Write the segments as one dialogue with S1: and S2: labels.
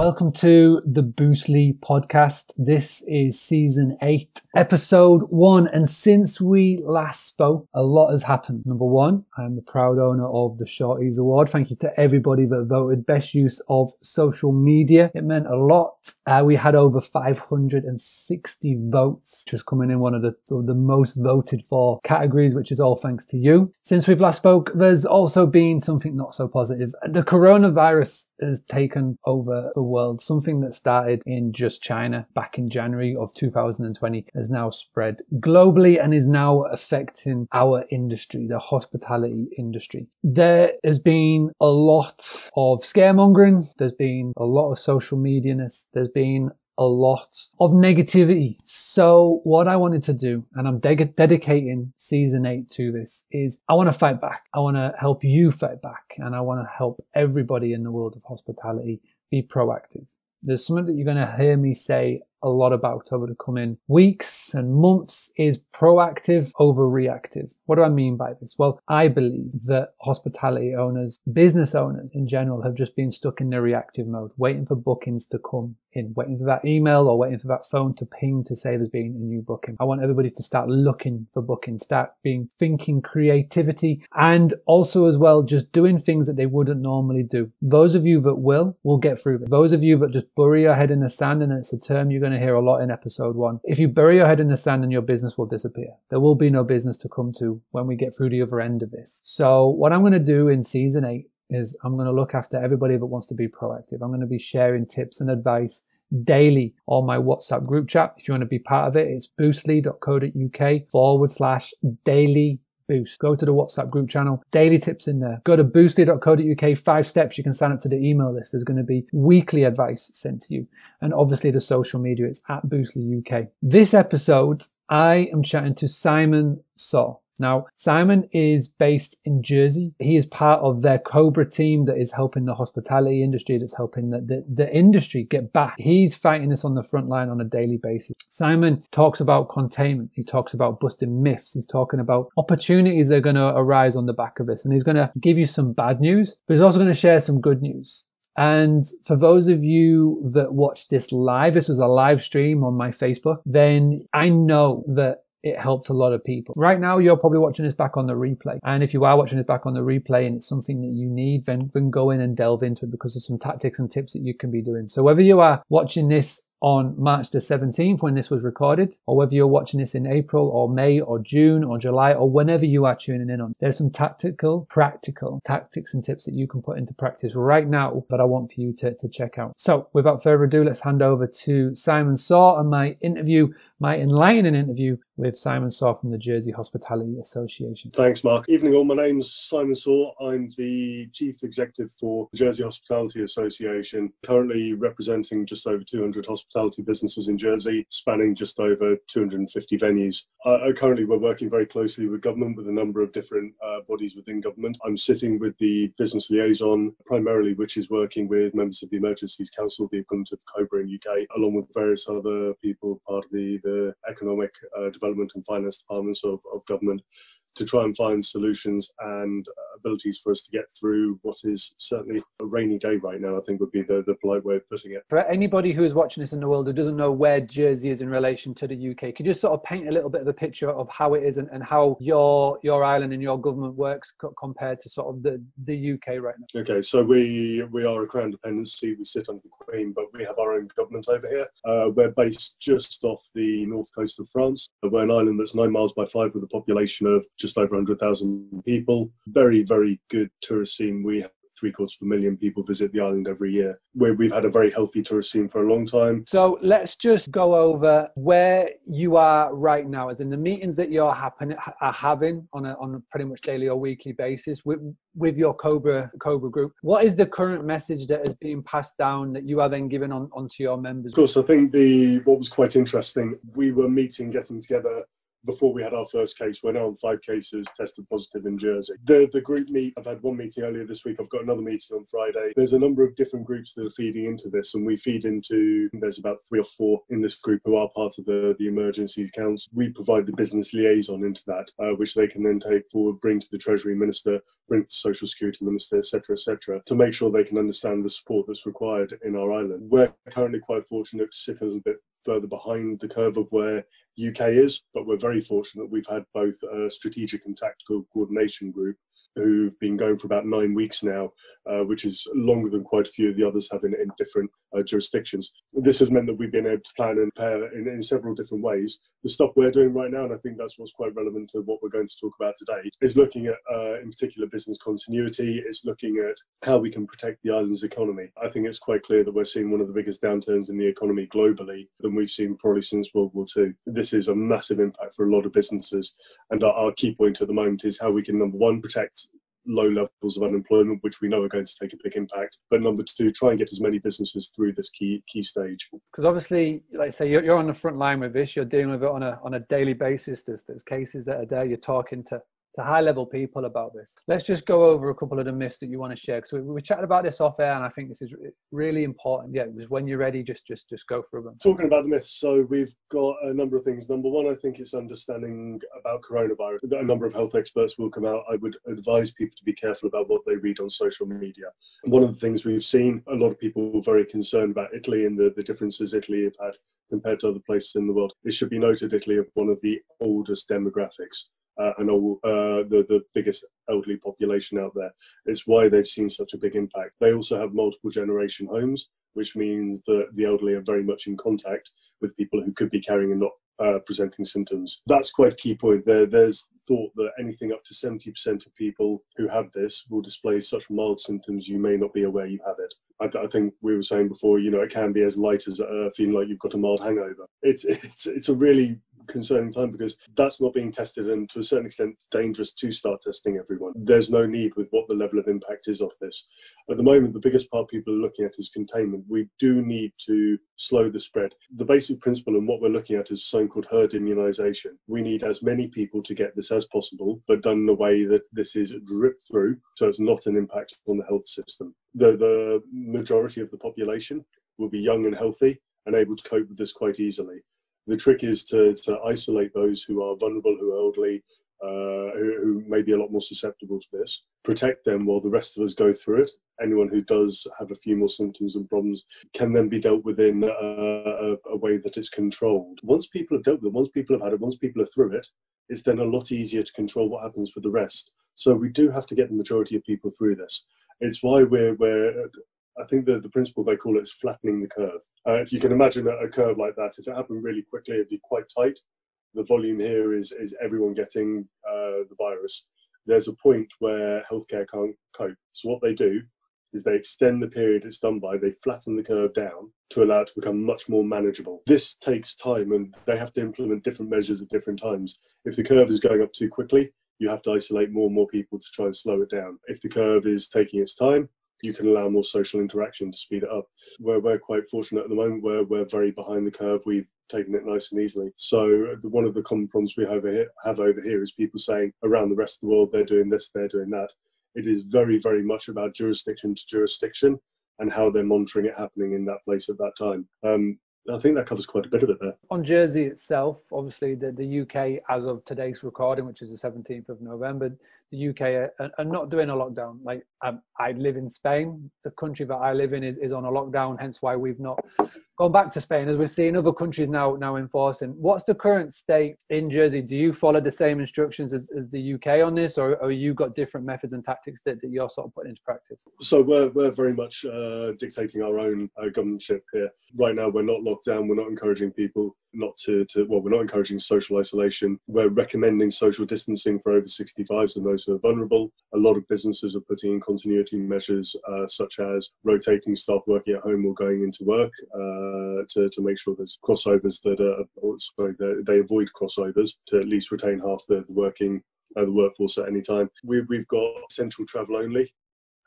S1: Welcome to the Boostly podcast. This is season eight, episode one. And since we last spoke, a lot has happened. Number one, I am the proud owner of the Shorties Award. Thank you to everybody that voted best use of social media. It meant a lot. Uh, we had over 560 votes, which was coming in one of the, the most voted for categories, which is all thanks to you. Since we've last spoke, there's also been something not so positive. The coronavirus has taken over the world. Something that started in just China back in January of 2020 has now spread globally and is now affecting our industry, the hospitality industry. There has been a lot of scaremongering. There's been a lot of social medianess. There's been a lot of negativity. So what I wanted to do, and I'm de- dedicating season eight to this, is I want to fight back. I want to help you fight back, and I want to help everybody in the world of hospitality be proactive. There's something that you're going to hear me say a lot about over the coming weeks and months is proactive over reactive. What do I mean by this? Well, I believe that hospitality owners, business owners in general have just been stuck in the reactive mode, waiting for bookings to come in, waiting for that email or waiting for that phone to ping to say there's been a new booking. I want everybody to start looking for bookings, start being thinking creativity and also as well just doing things that they wouldn't normally do. Those of you that will, will get through it. Those of you that just bury your head in the sand and it's a term you're going going to hear a lot in episode one. If you bury your head in the sand and your business will disappear, there will be no business to come to when we get through the other end of this. So what I'm going to do in season eight is I'm going to look after everybody that wants to be proactive. I'm going to be sharing tips and advice daily on my WhatsApp group chat. If you want to be part of it, it's boostly.co.uk forward slash daily Boost. Go to the WhatsApp group channel, daily tips in there. Go to boostly.co.uk, five steps you can sign up to the email list. There's going to be weekly advice sent to you. And obviously the social media, it's at Boostly UK. This episode, I am chatting to Simon Soar. Now, Simon is based in Jersey. He is part of their Cobra team that is helping the hospitality industry, that's helping the, the, the, industry get back. He's fighting this on the front line on a daily basis. Simon talks about containment. He talks about busting myths. He's talking about opportunities that are going to arise on the back of this. And he's going to give you some bad news, but he's also going to share some good news. And for those of you that watched this live, this was a live stream on my Facebook, then I know that it helped a lot of people. Right now, you're probably watching this back on the replay. And if you are watching it back on the replay and it's something that you need, then, then go in and delve into it because there's some tactics and tips that you can be doing. So whether you are watching this on March the 17th when this was recorded, or whether you're watching this in April or May or June or July or whenever you are tuning in on. There's some tactical, practical tactics and tips that you can put into practice right now that I want for you to, to check out. So without further ado, let's hand over to Simon Soar and my interview, my enlightening interview with Simon Soar from the Jersey Hospitality Association.
S2: Thanks, Mark. Evening all. My name's Simon Soar. I'm the Chief Executive for the Jersey Hospitality Association, currently representing just over 200 hospitality businesses in Jersey, spanning just over 250 venues. Uh, currently, we're working very closely with government, with a number of different uh, bodies within government. I'm sitting with the business liaison, primarily, which is working with members of the Emergencies Council, the equivalent of COBRA in UK, along with various other people, part of the, the economic uh, development and finance departments of, of government to try and find solutions and abilities for us to get through what is certainly a rainy day right now, I think would be the, the polite way of putting it.
S1: For anybody who is watching this in the world who doesn't know where Jersey is in relation to the UK, could you just sort of paint a little bit of a picture of how it is and, and how your your island and your government works co- compared to sort of the, the UK right now?
S2: Okay, so we we are a crown dependency, we sit under the Queen, but we have our own government over here. Uh, we're based just off the north coast of France. We're an island that's nine miles by five with a population of just over 100,000 people. Very, very good tourist scene. We have three quarters of a million people visit the island every year. Where we've had a very healthy tourist scene for a long time.
S1: So let's just go over where you are right now, as in the meetings that you're happen, are having on a on a pretty much daily or weekly basis with with your Cobra Cobra group. What is the current message that is being passed down that you are then giving on onto your members?
S2: Of course, I think the what was quite interesting. We were meeting, getting together before we had our first case. We're now on five cases tested positive in Jersey. The the group meet. I've had one meeting earlier this week. I've got another meeting on Friday. There's a number of different groups that are feeding into this, and we feed into. There's about three or four in this group who are part of the the emergencies council. We provide the business liaison into that, uh, which they can then take forward, bring to the Treasury Minister, bring to the Social Security Minister, etc., etc., to make sure they can understand the support that's required in our island. We're currently quite fortunate to sit a little bit further behind the curve of where UK is, but we're very fortunate we've had both a strategic and tactical coordination group who've been going for about nine weeks now, uh, which is longer than quite a few of the others have in, in different uh, jurisdictions. This has meant that we've been able to plan and prepare in, in, several different ways. The stuff we're doing right now, and I think that's what's quite relevant to what we're going to talk about today, is looking at, uh, in particular, business continuity, is looking at how we can protect the island's economy. I think it's quite clear that we're seeing one of the biggest downturns in the economy globally than we've seen probably since World War II. This is a massive impact for a lot of businesses, and our, our key point at the moment is how we can, number one, protect low levels of unemployment, which we know are going to take a big impact. But number two, try and get as many businesses through this key key stage.
S1: Because obviously, like I say, you're, you're on the front line with this. You're dealing with it on a on a daily basis. There's there's cases that are there. You're talking to to high level people about this. Let's just go over a couple of the myths that you want to share. Because we, we chatted about this off air, and I think this is really important. Yeah, just when you're ready, just just just go through them.
S2: Talking about the myths, so we've got a number of things. Number one, I think it's understanding about coronavirus. A number of health experts will come out. I would advise people to be careful about what they read on social media. One of the things we've seen, a lot of people were very concerned about Italy and the, the differences Italy have had compared to other places in the world. It should be noted Italy have one of the oldest demographics uh, and all, uh, the, the biggest elderly population out there. It's why they've seen such a big impact. They also have multiple generation homes, which means that the elderly are very much in contact with people who could be carrying and not uh, presenting symptoms. That's quite a key point. There, there's thought that anything up to 70% of people who have this will display such mild symptoms you may not be aware you have it. I, I think we were saying before, you know, it can be as light as uh, feeling like you've got a mild hangover. It's it's it's a really concerning time because that's not being tested and to a certain extent dangerous to start testing everyone. There's no need with what the level of impact is of this. At the moment, the biggest part people are looking at is containment. We do need to slow the spread. The basic principle and what we're looking at is something called herd immunization. We need as many people to get this as possible, but done in a way that this is dripped through so it's not an impact on the health system. The, the majority of the population will be young and healthy and able to cope with this quite easily. The trick is to, to isolate those who are vulnerable, who are elderly, uh, who, who, may be a lot more susceptible to this, protect them while the rest of us go through it. Anyone who does have a few more symptoms and problems can then be dealt with in a, a, a way that is controlled. Once people have dealt with it, once people have had it, once people are through it, it's then a lot easier to control what happens with the rest. So we do have to get the majority of people through this. It's why we're, we're I think the, the principle they call it is flattening the curve. Uh, if you can imagine a, a, curve like that, if it happened really quickly, it'd be quite tight. The volume here is, is everyone getting uh, the virus. There's a point where healthcare can't cope. So what they do is they extend the period it's done by, they flatten the curve down to allow it to become much more manageable. This takes time and they have to implement different measures at different times. If the curve is going up too quickly, you have to isolate more and more people to try and slow it down. If the curve is taking its time, you can allow more social interaction to speed it up. We're, we're quite fortunate at the moment where we're very behind the curve. We've taken it nice and easily. So one of the common problems we have, here, have over here is people saying around the rest of the world they're doing this, they're doing that. It is very, very much about jurisdiction to jurisdiction and how they're monitoring it happening in that place at that time. Um, I think that covers quite a bit of it there.
S1: On Jersey itself, obviously, the, the UK, as of today's recording, which is the 17th of November, the UK are, are not doing a lockdown. Like um, I live in Spain, the country that I live in is, is on a lockdown. Hence why we've not gone back to Spain, as we're seeing other countries now now enforcing. What's the current state in Jersey? Do you follow the same instructions as, as the UK on this, or, or you got different methods and tactics that, that you're sort of putting into practice?
S2: So we're we're very much uh, dictating our own uh, governorship here. Right now, we're not locked down. We're not encouraging people not to, to well, we're not encouraging social isolation. We're recommending social distancing for over 65s and those who are vulnerable. A lot of businesses are putting in continuity measures uh, such as rotating staff working at home or going into work uh, to, to make sure there's crossovers that are, sorry, they avoid crossovers to at least retain half the, working uh, the workforce at any time. We, we've got central travel only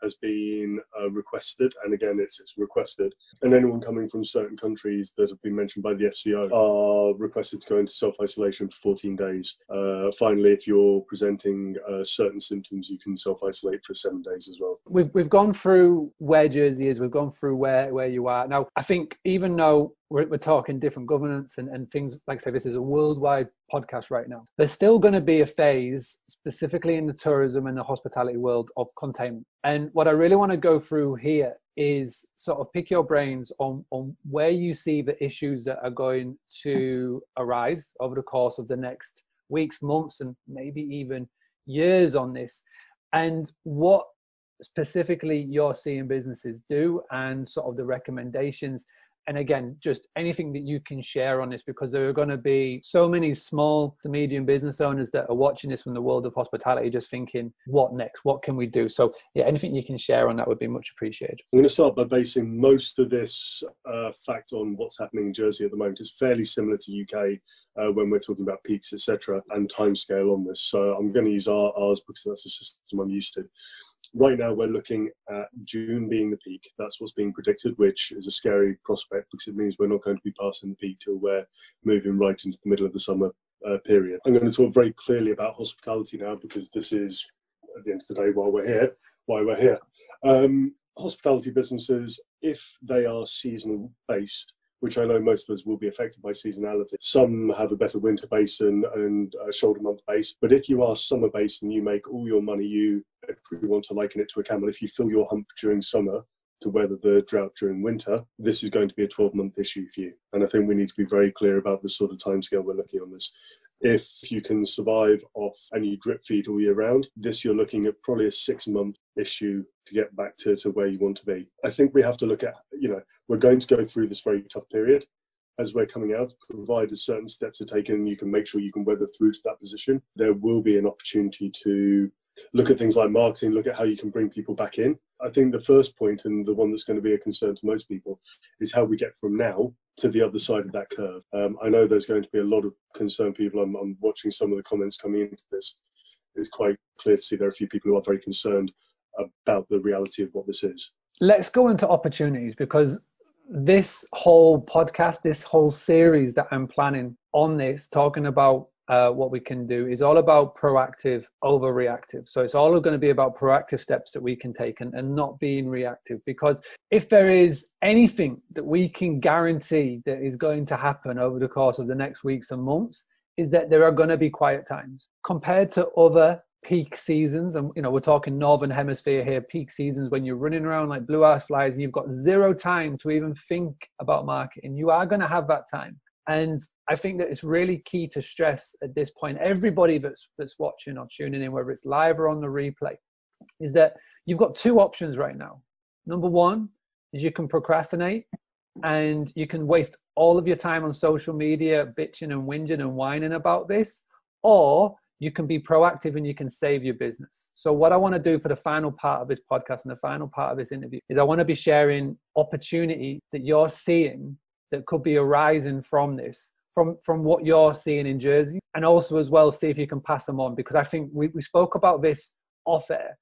S2: has been uh, requested, and again, it's, it's requested. And anyone coming from certain countries that have been mentioned by the FCO are requested to go into self isolation for 14 days. Uh, finally, if you're presenting uh, certain symptoms, you can self isolate for seven days as well.
S1: We've we've gone through where Jersey is. We've gone through where where you are now. I think even though we're, we're talking different governance and, and things. Like say this is a worldwide podcast right now. There's still going to be a phase specifically in the tourism and the hospitality world of containment. And what i really want to go through here is sort of pick your brains on on where you see the issues that are going to arise over the course of the next weeks months and maybe even years on this and what specifically you're seeing businesses do and sort of the recommendations and again just anything that you can share on this because there are going to be so many small to medium business owners that are watching this from the world of hospitality just thinking what next? What can we do? So yeah anything you can share on that would be much appreciated.
S2: I'm going to start by basing most of this uh, fact on what's happening in jersey at the moment. It's fairly similar to uk uh, when we're talking about peaks etc and timescale on this so i'm going to use our, ours because that's the system i'm used to right now we're looking at June being the peak. That's what's being predicted, which is a scary prospect because it means we're not going to be passing the peak till we're moving right into the middle of the summer uh, period. I'm going to talk very clearly about hospitality now because this is, at the end of the day, while we're here, why we're here. Um, hospitality businesses, if they are seasonal based, which I know most of us will be affected by seasonality. Some have a better winter base and, and shoulder month base. But if you are summer based and you make all your money, you, if we want to liken it to a camel, if you fill your hump during summer, to weather the drought during winter, this is going to be a 12 month issue for you. And I think we need to be very clear about the sort of timescale we're looking on this. If you can survive off and you drip feed all year round, this you're looking at probably a six month issue to get back to, to where you want to be. I think we have to look at, you know, we're going to go through this very tough period as we're coming out, provided certain steps are taken, and you can make sure you can weather through to that position. There will be an opportunity to look at things like marketing, look at how you can bring people back in. I think the first point, and the one that's going to be a concern to most people, is how we get from now to the other side of that curve. Um, I know there's going to be a lot of concerned people. I'm, I'm watching some of the comments coming into this. It's quite clear to see there are a few people who are very concerned about the reality of what this is.
S1: Let's go into opportunities because this whole podcast, this whole series that I'm planning on this, talking about uh, what we can do, is all about proactive over reactive. So it's all going to be about proactive steps that we can take and, and not being reactive. Because if there is anything that we can guarantee that is going to happen over the course of the next weeks and months, is that there are going to be quiet times compared to other peak seasons and you know we're talking northern hemisphere here peak seasons when you're running around like blue ass flies and you've got zero time to even think about marketing you are going to have that time and i think that it's really key to stress at this point everybody that's that's watching or tuning in whether it's live or on the replay is that you've got two options right now number one is you can procrastinate and you can waste all of your time on social media bitching and whinging and whining about this or you can be proactive and you can save your business. So, what I want to do for the final part of this podcast and the final part of this interview is I want to be sharing opportunity that you're seeing that could be arising from this, from, from what you're seeing in Jersey, and also as well see if you can pass them on because I think we, we spoke about this off air.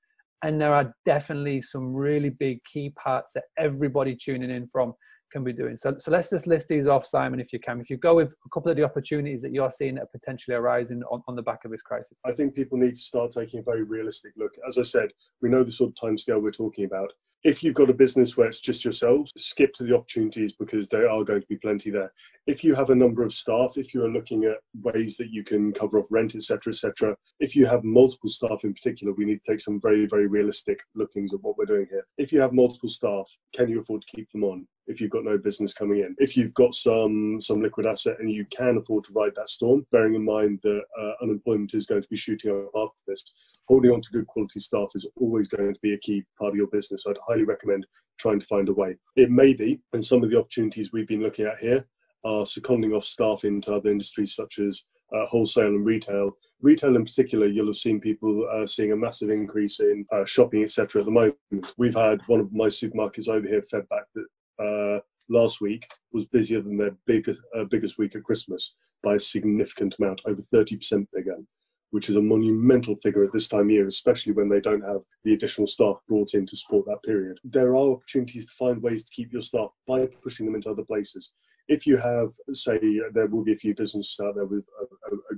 S1: And there are definitely some really big key parts that everybody tuning in from can be doing. So, so let's just list these off, Simon, if you can. If you go with a couple of the opportunities that you're seeing that are potentially arising on, on the back of this crisis.
S2: I think people need to start taking a very realistic look. As I said, we know the sort of timescale we're talking about. If you've got a business where it's just yourselves, skip to the opportunities because there are going to be plenty there. If you have a number of staff, if you are looking at ways that you can cover off rent, etc., etc., if you have multiple staff in particular, we need to take some very, very realistic lookings at what we're doing here. If you have multiple staff, can you afford to keep them on? If you've got no business coming in. If you've got some some liquid asset and you can afford to ride that storm, bearing in mind that uh, unemployment is going to be shooting up after this, holding on to good quality staff is always going to be a key part of your business. I'd highly recommend trying to find a way. It may be, and some of the opportunities we've been looking at here are seconding off staff into other industries such as uh, wholesale and retail. Retail in particular, you'll have seen people uh, seeing a massive increase in uh, shopping, etc. At the moment, we've had one of my supermarkets over here fed back that uh, last week was busier than their biggest uh, biggest week at Christmas by a significant amount, over thirty percent bigger. which is a monumental figure at this time of year, especially when they don't have the additional staff brought in to support that period. There are opportunities to find ways to keep your staff by pushing them into other places. If you have, say, there will be a few businesses out there with a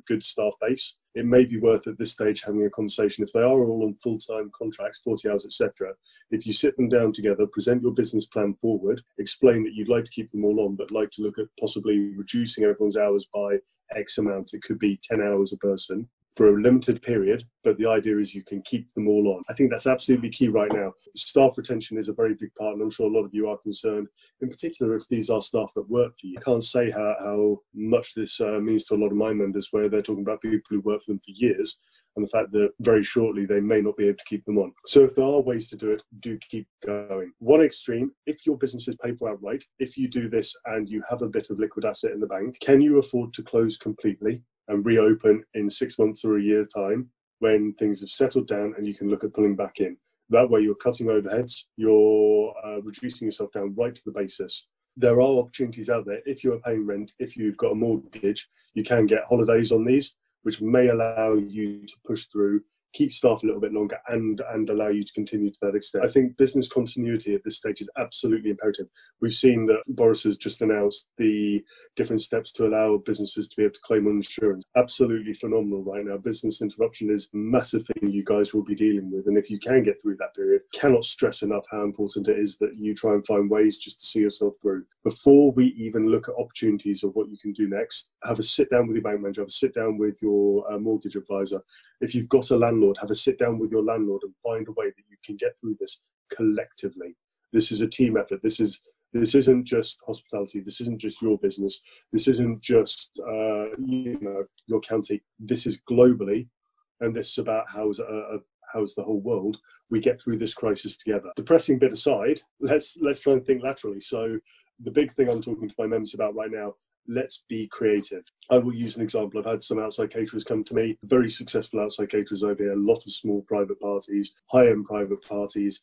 S2: good staff base, it may be worth at this stage having a conversation. If they are all on full time contracts, 40 hours, etc., if you sit them down together, present your business plan forward, explain that you'd like to keep them all on, but like to look at possibly reducing everyone's hours by X amount, it could be 10 hours a person, for a limited period, but the idea is you can keep them all on. I think that's absolutely key right now. Staff retention is a very big part, and I'm sure a lot of you are concerned, in particular if these are staff that work for you. I can't say how, how much this uh, means to a lot of my members, where they're talking about people who work for them for years, and the fact that very shortly they may not be able to keep them on. So if there are ways to do it, do keep going. One extreme, if your business is paid for outright, if you do this and you have a bit of liquid asset in the bank, can you afford to close completely? And reopen in six months or a year's time when things have settled down and you can look at pulling back in. That way, you're cutting overheads, you're uh, reducing yourself down right to the basis. There are opportunities out there. If you're paying rent, if you've got a mortgage, you can get holidays on these, which may allow you to push through keep staff a little bit longer and and allow you to continue to that extent. I think business continuity at this stage is absolutely imperative. We've seen that Boris has just announced the different steps to allow businesses to be able to claim on insurance. Absolutely phenomenal right now. Business interruption is a massive thing you guys will be dealing with. And if you can get through that period, cannot stress enough how important it is that you try and find ways just to see yourself through. Before we even look at opportunities of what you can do next, have a sit down with your bank manager, have a sit down with your uh, mortgage advisor. If you've got a landlord landlord, have a sit down with your landlord and find a way that you can get through this collectively. This is a team effort. This is this isn't just hospitality. This isn't just your business. This isn't just uh, you know your county. This is globally, and this is about how's uh, how's the whole world we get through this crisis together. Depressing bit aside, let's let's try and think laterally. So the big thing I'm talking to my members about right now let's be creative. I will use an example. I've had some outside caterers come to me, very successful outside caterers over here, a lot of small private parties, high end private parties.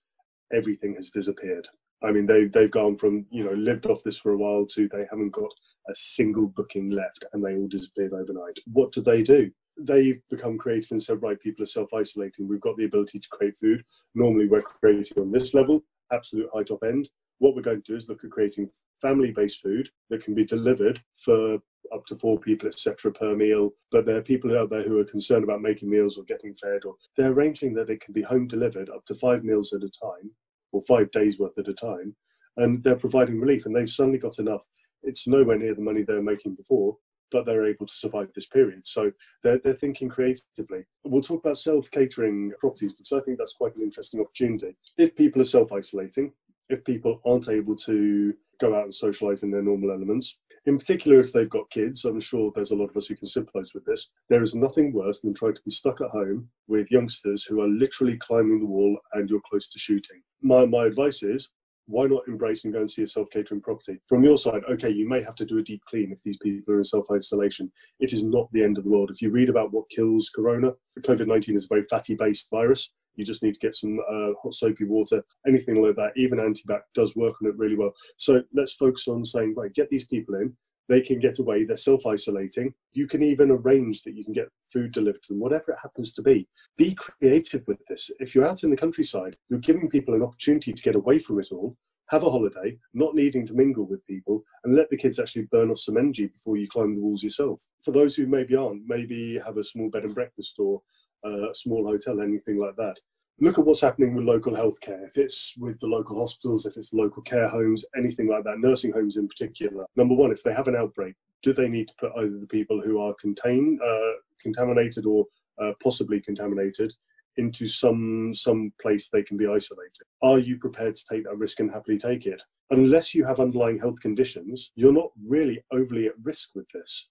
S2: Everything has disappeared. I mean, they've, they've gone from, you know, lived off this for a while to they haven't got a single booking left and they all disappeared overnight. What do they do? They've become creative and said, right, people are self isolating. We've got the ability to create food. Normally, we're creating on this level, absolute high top end. What we're going to do is look at creating family based food that can be delivered for up to four people, etc., per meal. But there are people out there who are concerned about making meals or getting fed, or they're arranging that it can be home delivered up to five meals at a time or five days worth at a time. And they're providing relief, and they've suddenly got enough. It's nowhere near the money they were making before, but they're able to survive this period. So they're, they're thinking creatively. We'll talk about self catering properties because I think that's quite an interesting opportunity. If people are self isolating, if people aren't able to go out and socialize in their normal elements. In particular, if they've got kids, I'm sure there's a lot of us who can sympathize with this. There is nothing worse than trying to be stuck at home with youngsters who are literally climbing the wall and you're close to shooting. My, my advice is why not embrace and go and see a self-catering property? From your side, okay, you may have to do a deep clean if these people are in self-isolation. It is not the end of the world. If you read about what kills corona, COVID-19 is a very fatty-based virus. You just need to get some uh, hot soapy water, anything like that. Even antibac does work on it really well. So let's focus on saying, right, get these people in. They can get away. They're self-isolating. You can even arrange that you can get food delivered to them, whatever it happens to be. Be creative with this. If you're out in the countryside, you're giving people an opportunity to get away from it all have a holiday, not needing to mingle with people, and let the kids actually burn off some energy before you climb the walls yourself. For those who maybe aren't, maybe have a small bed and breakfast or uh, a small hotel, anything like that. Look at what's happening with local healthcare. If it's with the local hospitals, if it's local care homes, anything like that, nursing homes in particular. Number one, if they have an outbreak, do they need to put either the people who are contained, uh, contaminated, or uh, possibly contaminated into some some place they can be isolated. Are you prepared to take that risk and happily take it? Unless you have underlying health conditions, you're not really overly at risk with this.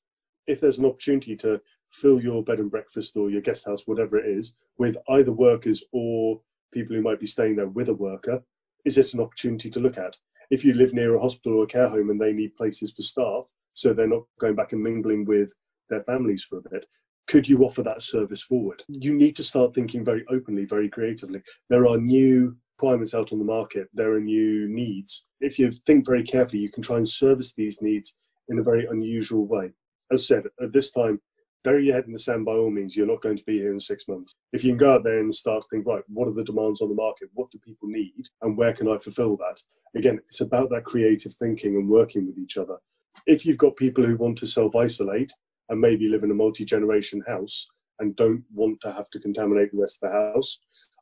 S2: If there's an opportunity to fill your bed and breakfast or your guest house, whatever it is, with either workers or people who might be staying there with a worker, is it an opportunity to look at? If you live near a hospital or a care home and they need places for staff, so they're not going back and mingling with their families for a bit, could you offer that service forward? You need to start thinking very openly, very creatively. There are new requirements out on the market, there are new needs. If you think very carefully, you can try and service these needs in a very unusual way. As said, at this time, bury your head in the sand by all means. You're not going to be here in six months. If you can go out there and start to think, right, what are the demands on the market? What do people need? And where can I fulfill that? Again, it's about that creative thinking and working with each other. If you've got people who want to self isolate and maybe live in a multi generation house and don't want to have to contaminate the rest of the house,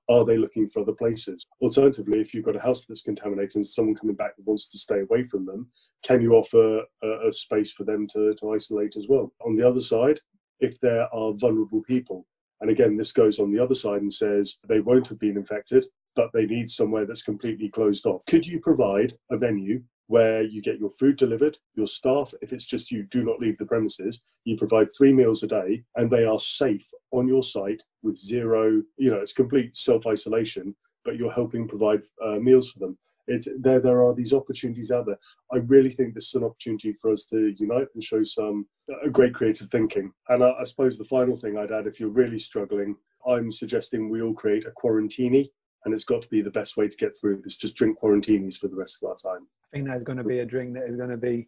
S2: are they looking for other places? Alternatively, if you've got a house that's contaminated and someone coming back that wants to stay away from them, can you offer a, a space for them to, to isolate as well? On the other side, if there are vulnerable people, and again, this goes on the other side and says they won't have been infected, but they need somewhere that's completely closed off. Could you provide a venue where you get your food delivered, your staff, if it's just you, do not leave the premises, you provide three meals a day, and they are safe on your site with zero, you know, it's complete self isolation, but you're helping provide uh, meals for them. It's there. There are these opportunities out there. I really think this is an opportunity for us to unite and show some a great creative thinking. And I, I suppose the final thing I'd add, if you're really struggling, I'm suggesting we all create a quarantini and it's got to be the best way to get through this. Just drink quarantinis for the rest of our time.
S1: I think that's going to be a drink that is going to be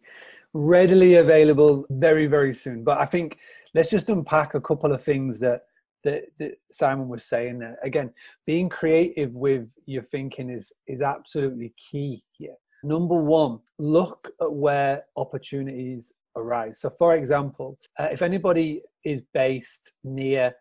S1: readily available very, very soon. But I think let's just unpack a couple of things that that, that Simon was saying that Again, being creative with your thinking is is absolutely key here. Number one, look at where opportunities arise. So, for example, uh, if anybody is based near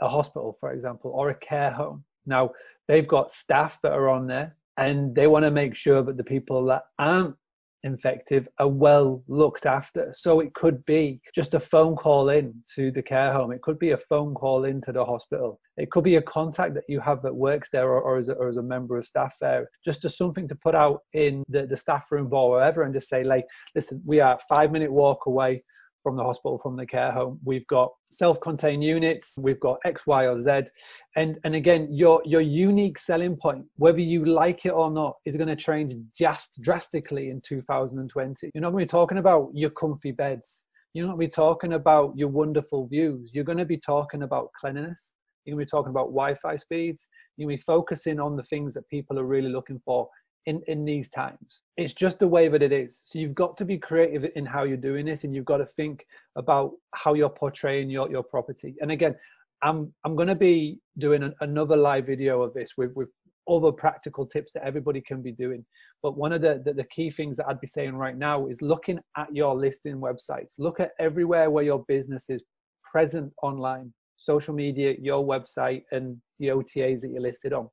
S1: a hospital, for example, or a care home, now they've got staff that are on there and they want to make sure that the people that aren't infective are well looked after. So it could be just a phone call in to the care home. It could be a phone call into the hospital. It could be a contact that you have that works there or, or, as, a, or as a member of staff there. Just as something to put out in the, the staff room or wherever and just say, like, listen, we are five minute walk away from the hospital, from the care home. We've got self-contained units. We've got X, Y, or Z, and and again, your your unique selling point, whether you like it or not, is going to change just drastically in 2020. You're not going to be talking about your comfy beds. You're not going to be talking about your wonderful views. You're going to be talking about cleanliness. You're going to be talking about Wi-Fi speeds. You're going to be focusing on the things that people are really looking for in, in these times. It's just the way that it is. So you've got to be creative in how you're doing this and you've got to think about how you're portraying your, your property. And again, I'm I'm going to be doing an, another live video of this with, with other practical tips that everybody can be doing. But one of the, the, the, key things that I'd be saying right now is looking at your listing websites. Look at everywhere where your business is present online, social media, your website, and the OTAs that you're listed on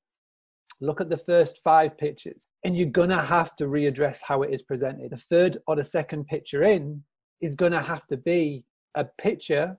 S1: look at the first five pictures and you're going to have to readdress how it is presented. The third or the second picture in is going to have to be a picture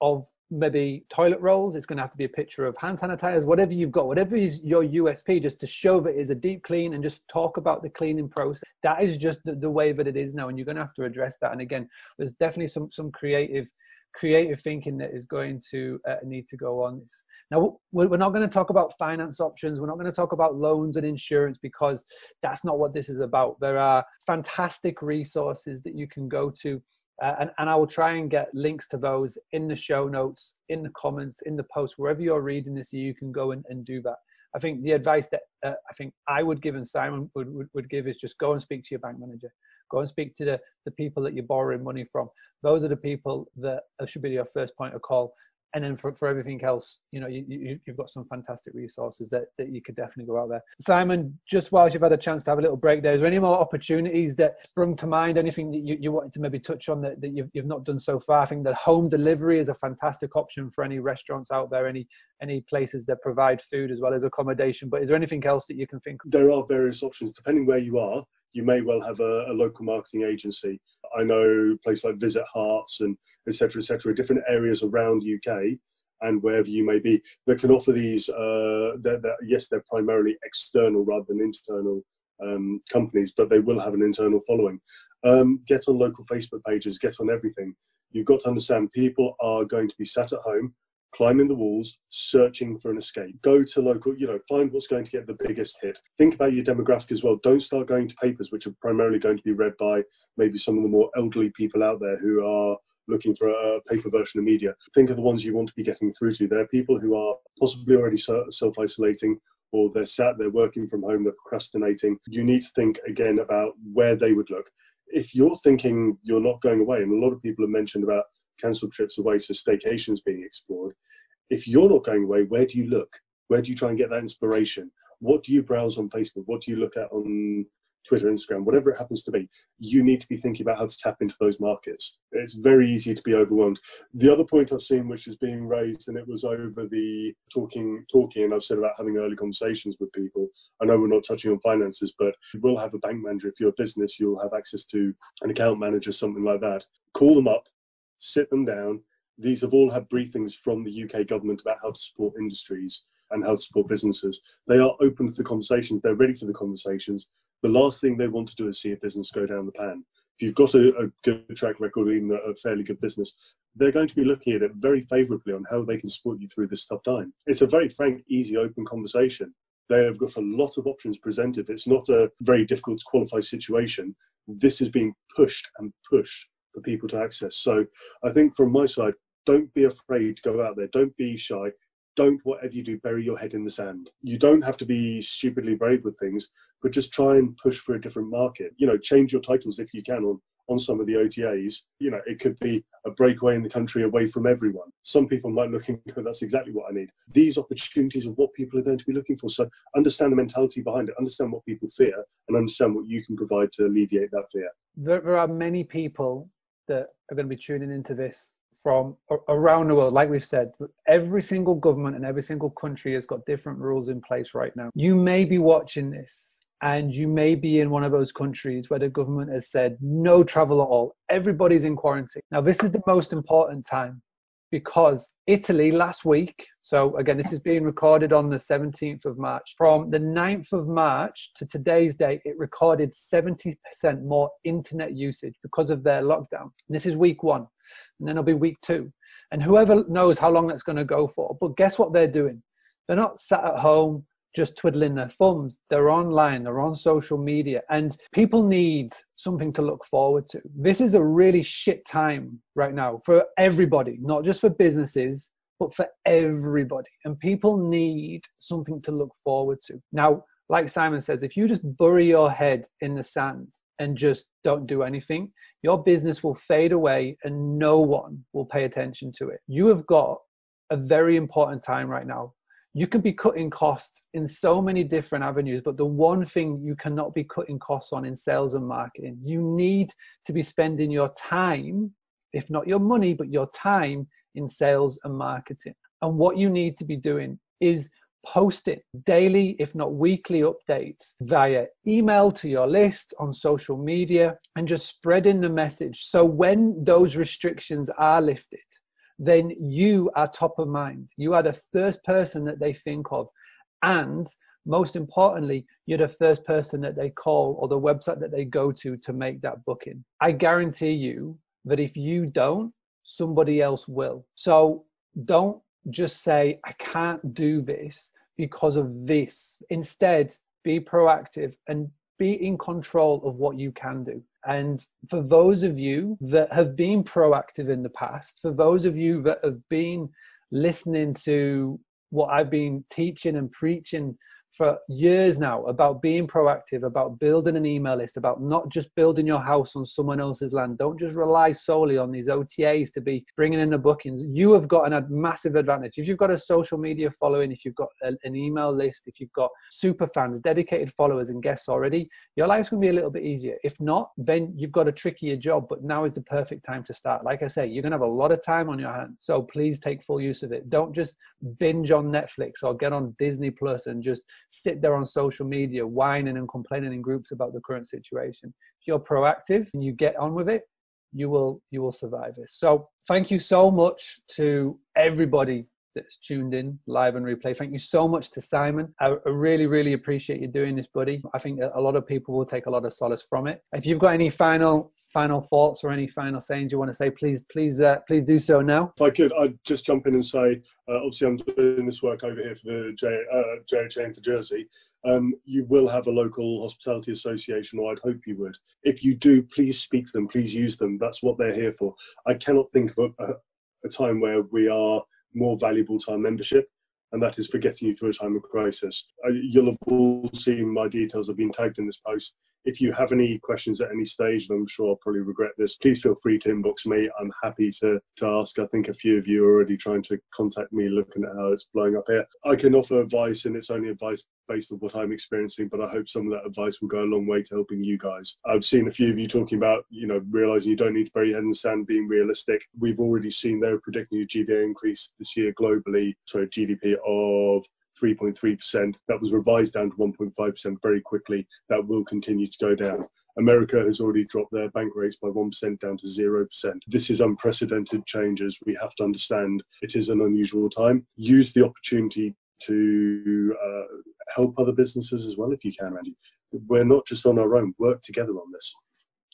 S1: of maybe toilet rolls. It's going to have to be a picture of hand sanitizers, whatever you've got, whatever is your USP, just to show that it's a deep clean and just talk about the cleaning process. That is just the, the way that it is now. And you're going to have to address that. And again, there's definitely some, some creative creative thinking that is going to uh, need to go on. Now, we're not going to talk about finance options. We're not going to talk about loans and insurance because that's not what this is about. There are fantastic resources that you can go to. Uh, and, and I will try and get links to those in the show notes, in the comments, in the post, wherever you're reading this, you can go and, and do that. I think the advice that uh, I think I would give and Simon would, would, would give is just go and speak to your bank manager. Go and speak to the, the people that you're borrowing money from. Those are the people that uh, should be your first point of call. And then for, for everything else, you know, you, you, you've got some fantastic resources that, that you could definitely go out there. Simon, just whilst you've had a chance to have a little break there, is there any more opportunities that sprung to mind? Anything that you, you wanted to maybe touch on that, that you've, you've not done so far? I think that home delivery is a fantastic option for any restaurants out there, any any places that provide food as well as accommodation. But is there anything else that you can think of?
S2: There are various options depending where you are you may well have a, a, local marketing agency. I know places like Visit Herts and etc. etc. different areas around UK and wherever you may be that can offer these. Uh, they're, they're, yes, they're primarily external rather than internal um, companies, but they will have an internal following. Um, get on local Facebook pages, get on everything. You've got to understand people are going to be sat at home climbing the walls, searching for an escape. Go to local, you know, find what's going to get the biggest hit. Think about your demographic as well. Don't start going to papers which are primarily going to be read by maybe some of the more elderly people out there who are looking for a paper version of media. Think of the ones you want to be getting through to. They're people who are possibly already self isolating or they're sat, they're working from home, they're procrastinating. You need to think again about where they would look. If you're thinking you're not going away, and a lot of people have mentioned about cancelled trips away, so staycations being explored. If you're not going away, where do you look? Where do you try and get that inspiration? What do you browse on Facebook? What do you look at on Twitter, Instagram, whatever it happens to be, you need to be thinking about how to tap into those markets. It's very easy to be overwhelmed. The other point I've seen, which is being raised, and it was over the talking, talking, and I've said about having early conversations with people. I know we're not touching on finances, but you will have a bank manager. If you're a business, you'll have access to an account manager, something like that. Call them up, sit them down. These have all had briefings from the UK government about how to support industries and how to support businesses. They are open to the conversations. They're ready for the conversations the last thing they want to do is see a business go down the pan. If you've got a, a good track record in a fairly good business, they're going to be looking at it very favourably on how they can support you through this tough time. It's a very frank, easy, open conversation. They have got a lot of options presented. It's not a very difficult to qualify situation. This is being pushed and pushed for people to access. So I think from my side, don't be afraid to go out there. Don't be shy. Don't whatever you do bury your head in the sand. You don't have to be stupidly brave with things but just try and push for a different market. You know change your titles if you can on on some of the OTAs you know it could be a breakaway in the country away from everyone. Some people might look and go that's exactly what I need. These opportunities are what people are going to be looking for. So understand the mentality behind it. Understand what people fear and understand what you can provide to alleviate that fear.
S1: There are many people that are going to be tuning into this from around the world, like we've said, every single government and every single country has got different rules in place right now. You may be watching this and you may be in one of those countries where the government has said no travel at all. Everybody's in quarantine. Now, this is the most important time because Italy last week, so again, this is being recorded on the 17th of March. From the 9th of March to today's date, it recorded 70% more internet usage because of their lockdown. This is week one, and then it'll be week two. And whoever knows how long that's going to go for. But guess what they're doing? They're not sat at home just twiddling their thumbs. They're online, they're on social media, and people need something to look forward to. This is a really shit time right now for everybody, not just for businesses, but for everybody. And people need something to look forward to. Now, like Simon says, if you just bury your head in the sand and just don't do anything, your business will fade away and no one will pay attention to it. You have got a very important time right now you can be cutting costs in so many different avenues but the one thing you cannot be cutting costs on in sales and marketing you need to be spending your time if not your money but your time in sales and marketing. And what you need to be doing is posting daily if not weekly updates via email to your list on social media and just spreading the message. So when those restrictions are lifted then you are top of mind. You are the first person that they think of. And most importantly, you're the first person that they call or the website that they go to to make that booking. I guarantee you that if you don't, somebody else will. So don't just say, I can't do this because of this. Instead, be proactive and be in control of what you can do. And for those of you that have been proactive in the past, for those of you that have been listening to what I've been teaching and preaching for years now about being proactive, about building an email list, about not just building your house on someone else's land. Don't just rely solely on these OTAs to be bringing in the bookings. You have got a massive advantage. If you've got a social media following, if you've got an email list, if you've got super fans, dedicated followers, and guests already, your life's going to be a little bit easier. If not, then you've got a trickier job, but now is the perfect time to start. Like I say, you're going to have a lot of time on your hands. So please take full use of it. Don't just binge on Netflix or get on Disney Plus and just sit there on social media whining and complaining in groups about the current situation. If you're proactive and you get on with it, you will you will survive this. So thank you so much to everybody that's tuned in live and replay. Thank you so much to Simon. I, really, really appreciate you doing this, buddy. I think a lot of people will take a lot of solace from it. If you've got any final final thoughts or any final sayings you want to say, please, please, uh, please do so now.
S2: If I could, I'd just jump in and say, uh, obviously, I'm doing this work over here for the J, uh, JHA for Jersey. Um, you will have a local hospitality association, or I'd hope you would. If you do, please speak to them. Please use them. That's what they're here for. I cannot think of a, a, a time where we are more valuable to our membership. and that is for getting you through a time of crisis. Uh, you'll have all seen my details have been tagged in this post. If you have any questions at any stage, and I'm sure I'll probably regret this, please feel free to inbox me. I'm happy to, to ask. I think a few of you are already trying to contact me looking at how it's blowing up here. I can offer advice, and it's only advice based on what I'm experiencing, but I hope some of that advice will go a long way to helping you guys. I've seen a few of you talking about, you know, realizing you don't need to bury your head in the sand, being realistic. We've already seen they're predicting a GDP increase this year globally, sorry, GDP of 3.3%. That was revised down to 1.5% very quickly. That will continue to go down. America has already dropped their bank rates by 1% down to 0%. This is unprecedented changes. We have to understand it is an unusual time. Use the opportunity to uh, help other businesses as well if you can, Andy. We're not just on our own, work together on this.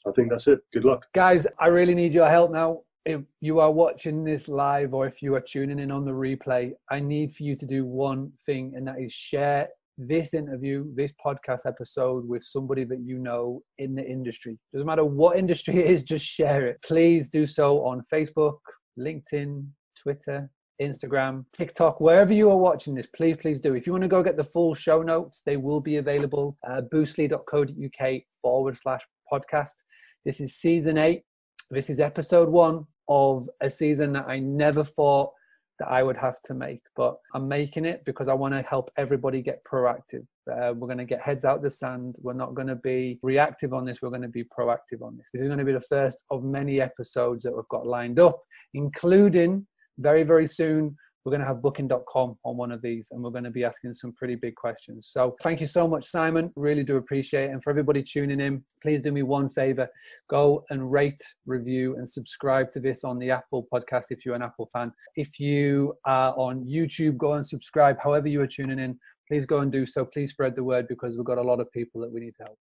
S2: I think that's it. Good luck.
S1: Guys, I really need your help now. If you are watching this live or if you are tuning in on the replay, I need for you to do one thing, and that is share this interview, this podcast episode with somebody that you know in the industry. Doesn't matter what industry it is, just share it. Please do so on Facebook, LinkedIn, Twitter, Instagram, TikTok, wherever you are watching this, please, please do. If you want to go get the full show notes, they will be available at boostly.co.uk forward slash podcast. This is season eight. This is episode one of a season that I never thought that I would have to make, but I'm making it because I want to help everybody get proactive. Uh, we're going to get heads out the sand. We're not going to be reactive on this. We're going to be proactive on this. This is going to be the first of many episodes that we've got lined up, including very, very soon, we're going to have booking.com on one of these and we're going to be asking some pretty big questions. So thank you so much, Simon. Really do appreciate it. And for everybody tuning in, please do me one favor go and rate, review, and subscribe to this on the Apple podcast if you're an Apple fan. If you are on YouTube, go and subscribe. However, you are tuning in, please go and do so. Please spread the word because we've got a lot of people that we need to help.